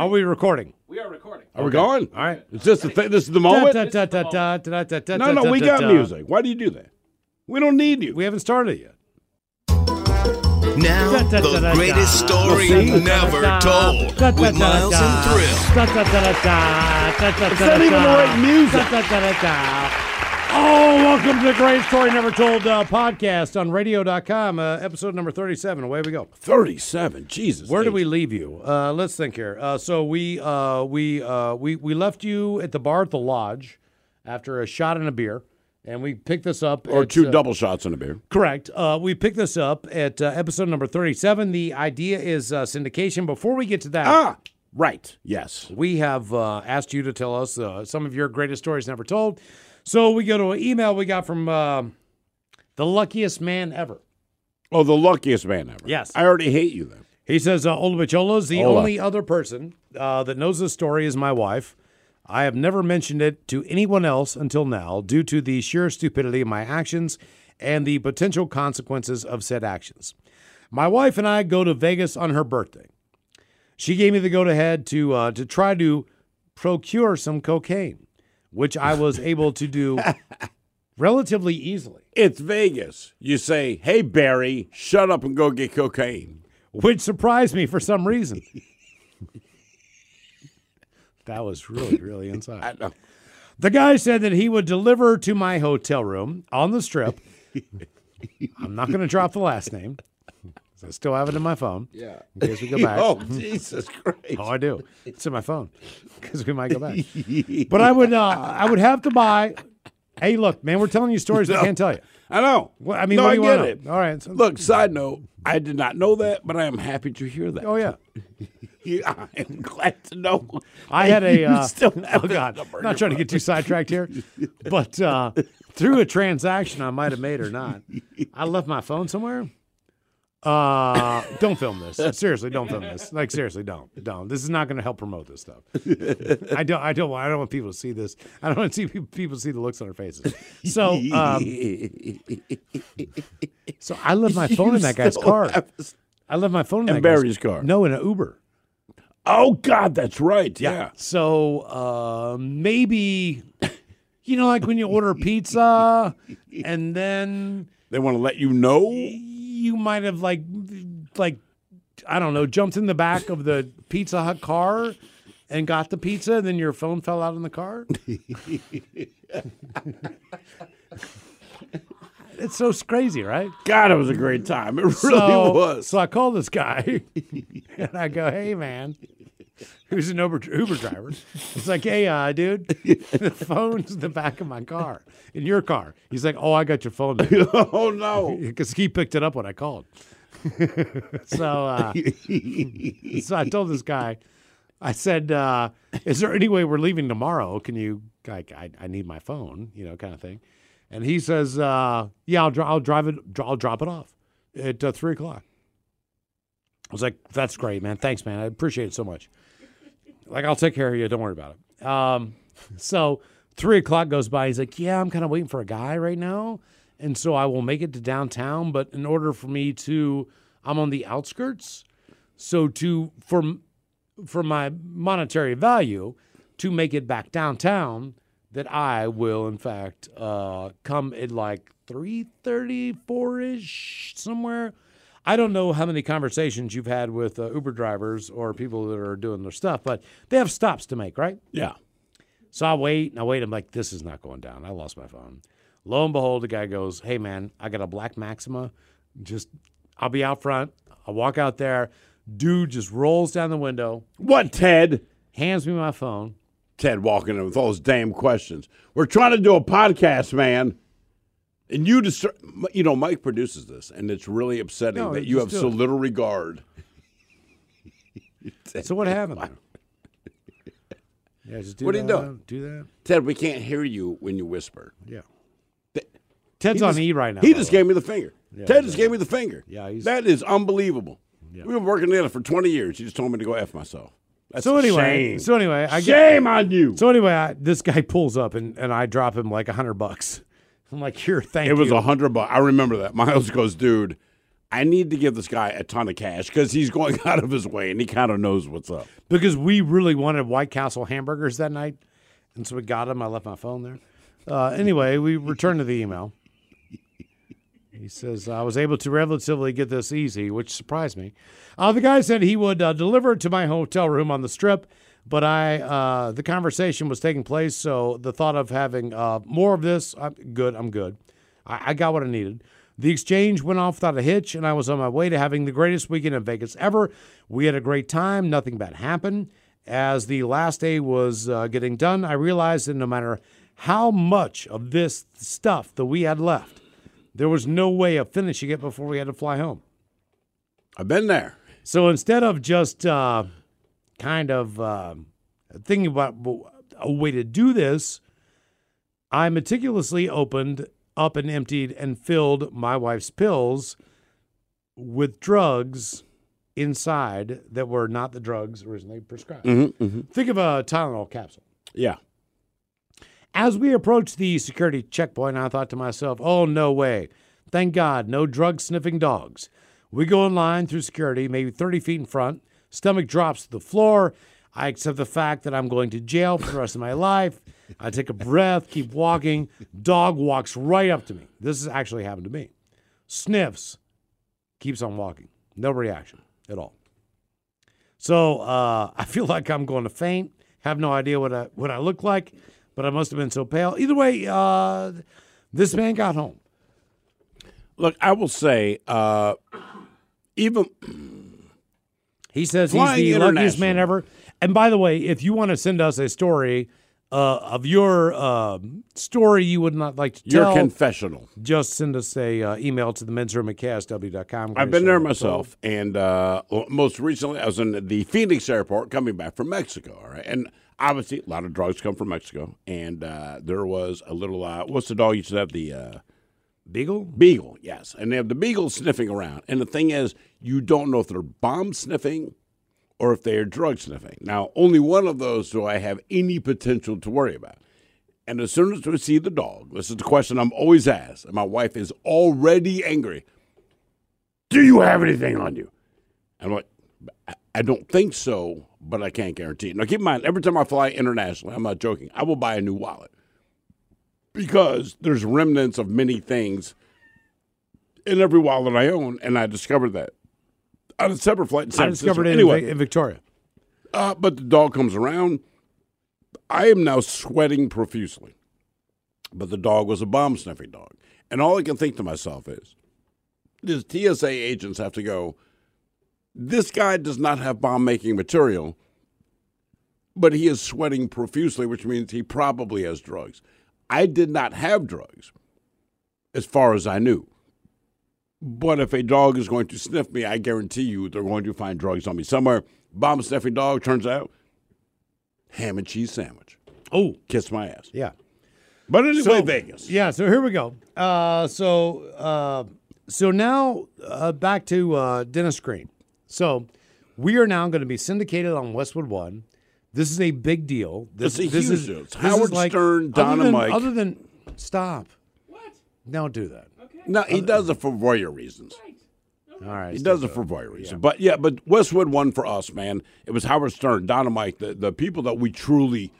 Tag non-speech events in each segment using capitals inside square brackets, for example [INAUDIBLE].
Are we recording? We are recording. Are we going? All right. Is this the thing? This is the moment? No, no, we got music. Why do you do that? We don't need you. We haven't started yet. Now, the greatest story never told with Miles and Thrill. It's not even the right music. Oh, welcome to the Greatest Story Never Told uh, podcast on radio.com, uh, episode number 37. Away we go. 37. Jesus. Where H. we leave you? Uh, let's think here. Uh, so we uh, we uh, we we left you at the bar at the lodge after a shot and a beer, and we picked this up. Or at, two uh, double shots in a beer. Correct. Uh, we picked this up at uh, episode number 37. The idea is uh, syndication. Before we get to that, Ah, right. Yes. we have uh, asked you to tell us uh, some of your greatest stories never told. So we go to an email we got from uh, the luckiest man ever. Oh, the luckiest man ever. Yes. I already hate you then. He says, uh, Ola Bicholas, the Ola. only other person uh, that knows this story is my wife. I have never mentioned it to anyone else until now due to the sheer stupidity of my actions and the potential consequences of said actions. My wife and I go to Vegas on her birthday. She gave me the go ahead to uh, to try to procure some cocaine, which I was able to do [LAUGHS] relatively easily, It's Vegas. You say, hey, Barry, shut up and go get cocaine. which surprised me for some reason. [LAUGHS] that was really, really inside. [LAUGHS] The guy said that he would deliver to my hotel room on the strip. I'm not going to drop the last name. I still have it in my phone. Yeah. In case we go [LAUGHS] back. Oh, [LAUGHS] Jesus Christ. Oh, I do. It's in my phone [LAUGHS] because we might go back. But I would, uh, I would have to buy. Hey, look, man, we're telling you stories I can't tell you. I know. Well, I mean, no, what I do you get want it. All right. So, Look, side note, I did not know that, but I am happy to hear that. oh yeah, I am glad to know. I had a. Uh, still oh God, I'm not trying to get too sidetracked here, but uh, through a transaction I might have made or not, I left my phone somewhere. Uh, don't film this. Seriously, don't film this. Like seriously, don't, don't. This is not going to help promote this stuff. I don't, I don't, want- I don't want people to see this. I don't want to see people see the looks on their faces. So, um, so I left my phone in that guy's [LAUGHS] car. I left my phone in, guy's- Barry's car. No, in an Uber. Oh, God, that's right. Yeah. So uh, maybe, you know, like when you order pizza [LAUGHS] and then They want to let you know. You might have like, like, I don't know, jumped in the back of the Pizza Hut car and got the pizza, and then your phone fell out in the car. [LAUGHS] it's so crazy, right? God, it was a great time. It really so, was. So I call this guy [LAUGHS] and I go, "Hey, man." [LAUGHS] Who's an Uber, Uber driver? It's like, hey, uh, dude, [LAUGHS] the phone's in the back of my car, in your car. He's like, oh, I got your phone. [LAUGHS] oh, no. Because he picked it up when I called. so, uh, so I told this guy, I said, uh, is there any way we're leaving tomorrow? Can you, like, I, I need my phone, you know, kind of thing. And he says, uh, yeah, I'll, dri- I'll drive it, I'll drop it off at uh, three o'clock. I was like, that's great, man. Thanks, man. I appreciate it so much. Like, I'll take care of you. Don't worry about it. Um, so three o'clock goes by. He's like, yeah, I'm kind of waiting for a guy right now. And so I will make it to downtown. But in order for me to, I'm on the outskirts. So to, for, for my monetary value, to make it back downtown, that I will, in fact, uh, come at like 3.34 ish somewhere. I don't know how many conversations you've had with uh, Uber drivers or people that are doing their stuff, but they have stops to make, right? Yeah. So I wait and I wait. I'm like, this is not going down. I lost my phone. Lo and behold, the guy goes, Hey man, I got a black Maxima. Just I'll be out front. I walk out there. Dude just rolls down the window, What, Ted? hands me my phone. Ted walking in with all those damn questions. We're trying to do a podcast, man. And you just, you know, Mike produces this, and it's really upsetting No, that you have so it. little regard. [LAUGHS] So what happened? [LAUGHS] Yeah, just do What are you that, doing? Do that. Ted, we can't hear you when you whisper. Yeah. Ted's on just- E right now. He just way. gave me the finger. Ted just gave me the finger. Yeah, he's- that is unbelievable. We've been working together for 20 years. He just told me to go F myself. That's So anyway, shame. so anyway, I get, shame on you. so anyway, I, this guy pulls up and, and I drop him like a hundred bucks. I'm like, here, thank you. it was a hundred bucks. I remember that. [LAUGHS] Miles goes, dude, I need to give this guy a ton of cash because he's going [LAUGHS] out of his way and he kind of knows what's up. Because we really wanted White Castle hamburgers that night, and so we got them. I left my phone there. Uh, anyway, we returned to the email. He says, I was able to relatively get this easy, which surprised me. Uh, the guy said he would uh, deliver it to my hotel room on the strip, but I uh, the conversation was taking place, so the thought of having uh, more of this, I'm good, I'm good. I, I got what I needed. The exchange went off without a hitch, and I was on my way to having the greatest weekend in Vegas ever. We had a great time, nothing bad happened. As the last day was uh, getting done, I realized that no matter how much of this stuff that we had left, there was no way of finishing it before we had to fly home. I've been there. So instead of just uh, kind of uh, thinking about a way to do this, I meticulously opened up and emptied and filled my wife's pills with drugs inside that were not the drugs originally prescribed. Think of a Tylenol capsule. Yeah. As we approached the security checkpoint, I thought to myself, oh, no way. Thank God, no drug sniffing dogs. We go in line through security, maybe 30 feet in front. Stomach drops to the floor. I accept the fact that I'm going to jail for the rest of my life. I take a breath, keep walking. Dog walks right up to me. This has actually happened to me. Sniffs, keeps on walking. No reaction at all. So uh, I feel like I'm going to faint. Have no idea what I what I look like, but I must have been so pale. Either way, uh, this man got home. Look, I will say, uh, even He says he's the luckiest man ever. And by the way, if you want to send us a story uh, of your um story you would not like to your tell, your confessional. just send us a uh, email to the men's room at kisw.com. I've been there myself, and uh, most recently I was in the Phoenix airport coming back from Mexico. All right, and obviously a lot of drugs come from Mexico, and uh, there was a little uh, what's the dog you should have the uh, Beagle? beagle, yes, and they have the beagle sniffing around. And the thing is, you don't know if they're bomb sniffing or if they are drug sniffing. Now, only one of those do I have any potential to worry about. And as soon as we see the dog, this is the question I'm always asked, and my wife is already angry. Do you have anything on you? I'm like, "I- I don't think so, but I can't guarantee it. Now, keep in mind, every time I fly internationally, I'm not joking, I will buy a new wallet because there's remnants of many things in every wallet I own, and I discovered that on a separate flight. In San I discovered it anyway. In Victoria. Uh, but the dog comes around. I am now sweating profusely. But the dog was a bomb sniffing dog. And all I can think to myself is, these TSA agents have to go, this guy does not have bomb making material, but he is sweating profusely, which means he probably has drugs. I did not have drugs, as far as I knew. But if a dog is going to sniff me, I guarantee you they're going to find drugs on me somewhere. Bomb sniffing dog turns out ham and cheese sandwich. Oh, Kiss my ass. yeah. But anyway, So- Vegas. Yeah, so here we go. Uh, so uh, so now uh, back to uh, Dennis Green. So we are now going to be syndicated on Westwood One. This is a big deal. This, It's a this huge is, deal. It's this is Howard like- Stern, other than- Mike. Other than stop. What? Don't do that. No, he does it for voyeur reasons. All right. He does it for voyeur reasons. But yeah, but Westwood One for us, man. It was Howard Stern, Dynamite, the, the people that we truly,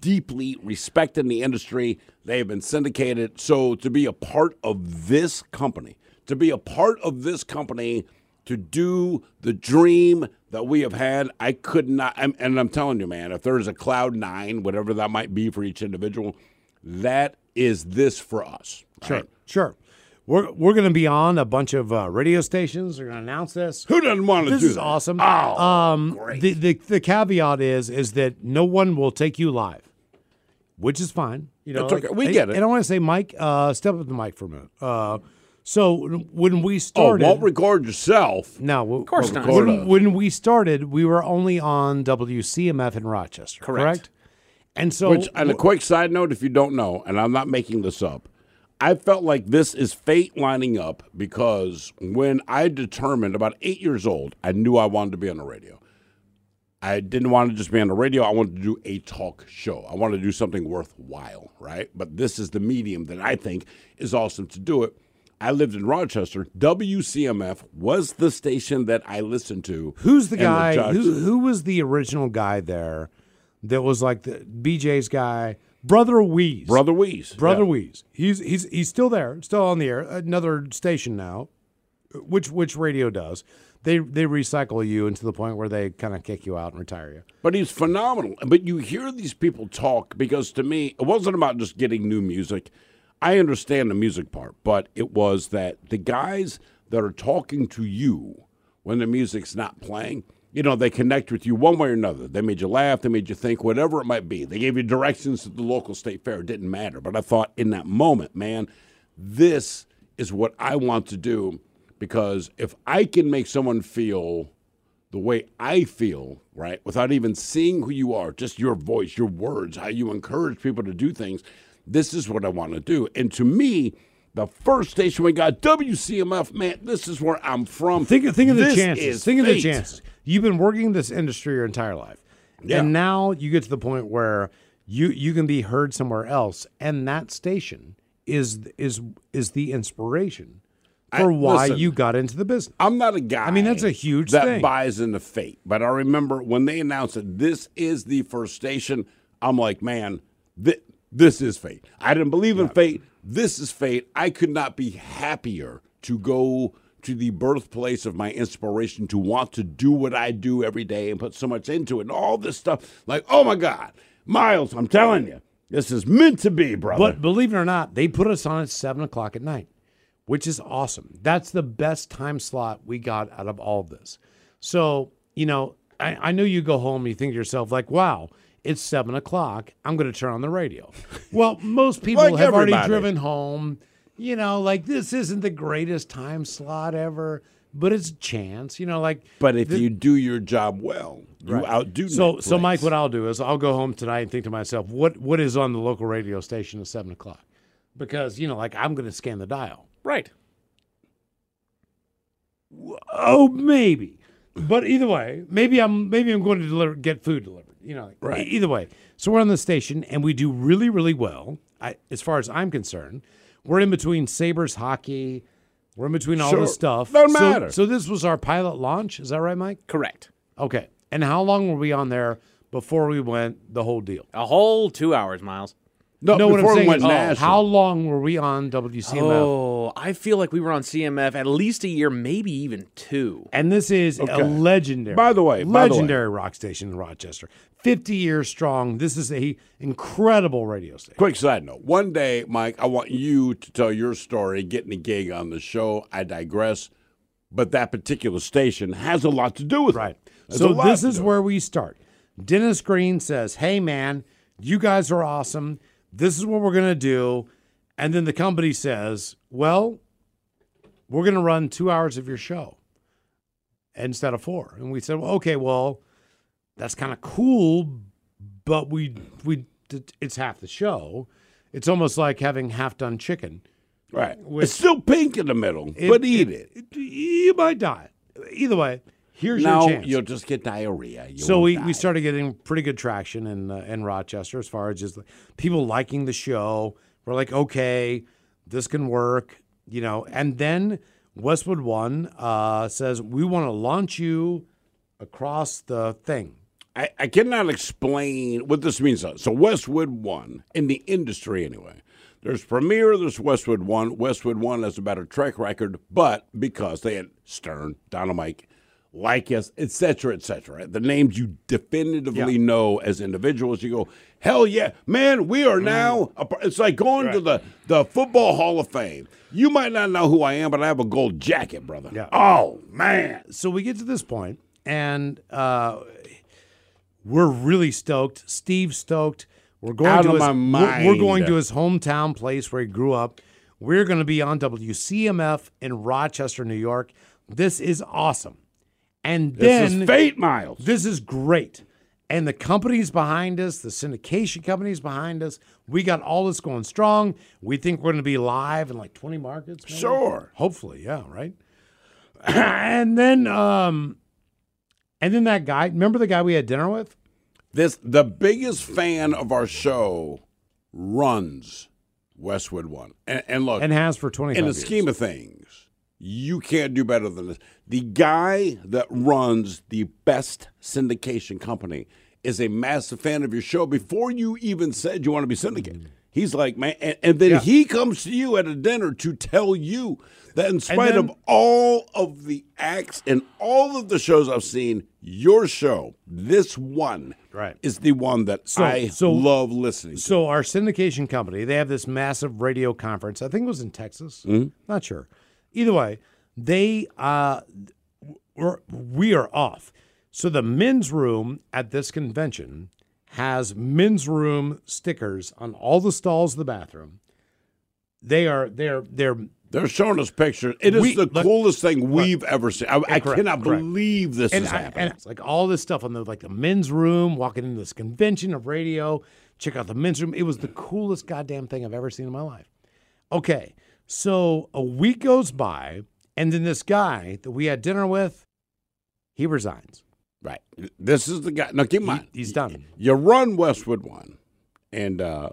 deeply respect in the industry. They have been syndicated. So to be a part of this company, to be a part of this company, to do the dream that we have had, I could not. And, and I'm telling you, man, if there's a cloud nine, whatever that might be for each individual, that is this for us. Sure. right? Sure. We're, we're going to be on a bunch of uh, radio stations. We're going to announce this. Who doesn't want to do This is that? awesome. Oh, um, great. The, the the caveat is is that no one will take you live, which is fine. You know, okay. We get it. And I want to say, Mike, uh, step up the mic for a minute. Uh, so when we oh, started, won't record yourself. no, of course not. When, when we started, we were only on WCMF in Rochester. Correct. And so, Which, on a quick side note, if you don't know, and I'm not making this up, I felt like this is fate lining up because when I determined about eight years old, I knew I wanted to be on the radio. I didn't want to just be on the radio. I wanted to do a talk show. I wanted to do something worthwhile, right? But this is the medium that I think is awesome to do it. I lived in Rochester. WCMF was the station that I listened to. Who's the guy? Who who was the original guy there? That was like the BJ's guy, Brother Wease. Brother Wease. Brother Yeah. Wease. He's he's he's still there, still on the air. Another station now, which which radio does. They they recycle you into the point where they kind of kick you out and retire you. But he's phenomenal. But you hear these people talk because to me, it wasn't about just getting new music. I understand the music part, but it was that the guys that are talking to you when the music's not playing, you know, they connect with you one way or another. They made you laugh, they made you think, whatever it might be. They gave you directions to the local state fair. It didn't matter. But I thought in that moment, man, this is what I want to do because if I can make someone feel the way I feel, right, without even seeing who you are, just your voice, your words, how you encourage people to do things, this is what I want to do. And to me, the first station we got, WCMF, man, this is where I'm from. Think think of the This chances. Think of the fate. chances. You've been working this industry your entire life, Yeah. and now you get to the point where you you can be heard somewhere else, and that station is is is the inspiration for I- why listen, you got into the business. I'm not a guy. I mean, that's a huge that thing. buys into fate. But I remember when they announced that this is the first station, I'm like, man, thi- this is fate. I didn't believe in fate. This is fate. I could not be happier to go to the birthplace of my inspiration to want to do what I do every day and put so much into it and all this stuff. Like, oh my God, Miles, I'm telling you, this is meant to be, brother. But believe it or not, they put us on at seven o'clock at night, which is awesome. That's the best time slot we got out of all of this. So, you know, I, I know you go home and you think to yourself, like, wow, it's seven o'clock. I'm going to turn on the radio. [LAUGHS] Well, most people Like have already driven home. You know, like this isn't the greatest time slot ever, but it's a chance. You know, like But if you do your job well, you Right. outdo. So, so Mike, what I'll do is I'll go home tonight and think to myself, what what is on the local radio station at seven o'clock? Because you know, like I'm going to scan the dial. Right. Oh, maybe, but either way, maybe I'm maybe I'm going to deliver get food delivered. You know, Right. Either way, so we're on the station and we do really really well. I, as far as I'm concerned, we're in between Sabres hockey. We're in between all Sure. this stuff. Doesn't so, matter. So this was our pilot launch. Is that right, Mike? Correct. Okay. And how long were we on there before we went the whole deal? A whole two hours, Miles. no, No, what I'm before it saying went is, national. how long were we on WCMF? Oh, I feel like we were on CMF at least a year, maybe even two. And this is a legendary. By the way, by the way. legendary rock station in Rochester. 50 years strong. This is a incredible radio station. Quick side note. One day, Mike, I want you to tell your story, getting a gig on the show. I digress. But that particular station has a lot to do with Right. it. Has a So this is do where we start. Dennis Green says, "Hey man, you guys are awesome. This is what we're going to do." And then the company says, "Well, we're going to run 2 hours of your show instead of 4." And we said, well, "Okay, well, that's kind of cool, but we we it's half the show. It's almost like having half done chicken. Right. It's still pink in the middle, but eat it. You might die. Either way, here's your chance. you'll just get diarrhea. You So we, die. we started getting pretty good traction in uh, in Rochester as far as just people liking the show. We're like, okay, this can work, you know. And then Westwood One uh, says we want to launch you across the thing. I, I cannot explain what this means. So Westwood One in the industry anyway. There's Premiere, there's Westwood One. Westwood One has a better track record, but because they had Stern, Dynamite, Lycus, et cetera, et cetera, the names you definitively Yeah. know as individuals, you go, hell yeah, man, we are now. A, it's like going to the the Football Hall of Fame. You might not know who I am, but I have a gold jacket, brother. Yeah. Oh man, So we get to this point, and uh, we're really stoked. Steve's stoked. We're going Out to of his, my we're- We're, going to his hometown place where he grew up. We're going to be on WCMF in Rochester, New York. This is awesome. And this then is fate, Miles. this is great. And the companies behind us, the syndication companies behind us, we got all this going strong. We think we're going to be live in like 20 markets. maybe? Sure. Hopefully, yeah, right. [CLEARS THROAT] and then, um, and then that guy. Remember the guy we had dinner with? This the biggest fan of our show runs Westwood One. And, and look, and has for 25 in the years. scheme of things, you can't do better than this. The guy that runs the best syndication company is a massive fan of your show before you even said you want to be syndicated. Mm. He's like, man, and, and then Yeah. he comes to you at a dinner to tell you that in spite then- of all of the acts and all of the shows I've seen, your show, this one, Right. is the one that So- I so- love listening to. So our syndication company, they have this massive radio conference. I think it was in Texas. Mm-hmm. Not sure. Either way, they uh, we're, we are off. So the men's room at this convention has men's room stickers on all the stalls of the bathroom. They are they're they're They're showing us pictures. It is We- the look- coolest thing we've ever seen. I, I Correct, cannot correct. believe this and, is I- happening. it's like all this stuff on the like the men's room, walking into this convention of radio, check out the men's room. It was the coolest goddamn thing I've ever seen in my life. Okay, so a week goes by, and then this guy that we had dinner with, he resigns. right. This is the guy. Now, keep in mind, he's done. You run Westwood One, and uh,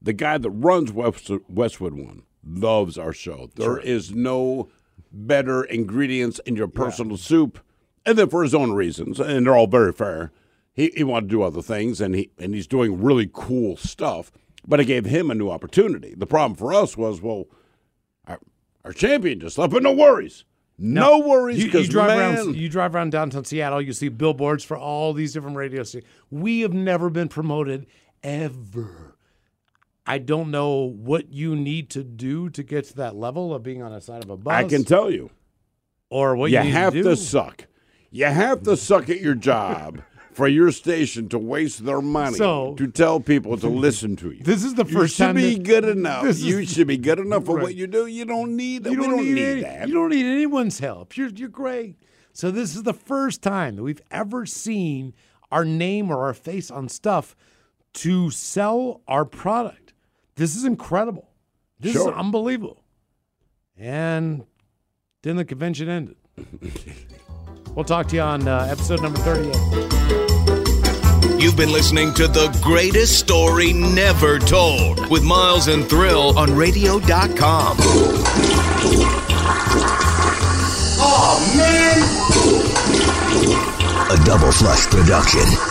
the guy that runs Westwood One loves our show. There is no better ingredients in your personal soup, and then for his own reasons, and they're all very fair. He, he wanted to do other things, and he and he's doing really cool stuff. But it gave him a new opportunity. The problem for us was, well, our, our champion just left, but no worries, no, worries, You, you because drive man, around. You drive around downtown Seattle. You see billboards for all these different radio stations. We have never been promoted ever. I don't know what you need to do to get to that level of being on the side of a bus. I can tell you. or what you you, have to, to, suck. You have to suck at your job for your station to waste their money So- to tell people to [LAUGHS] listen to you. This is the first you should time be that- good enough. this is- You should be good enough for Right. what you do. You don't need that. You we don't, don't need, need any- that. You don't need anyone's help. You're you're great. So this is the first time that we've ever seen our name or our face on stuff to sell our product. This is incredible. This Sure. is unbelievable. And then the convention ended. [LAUGHS] we'll talk to you on uh, episode number 38. You've been listening to the greatest story never told with Miles and Thrill on radio.com. A double flush production.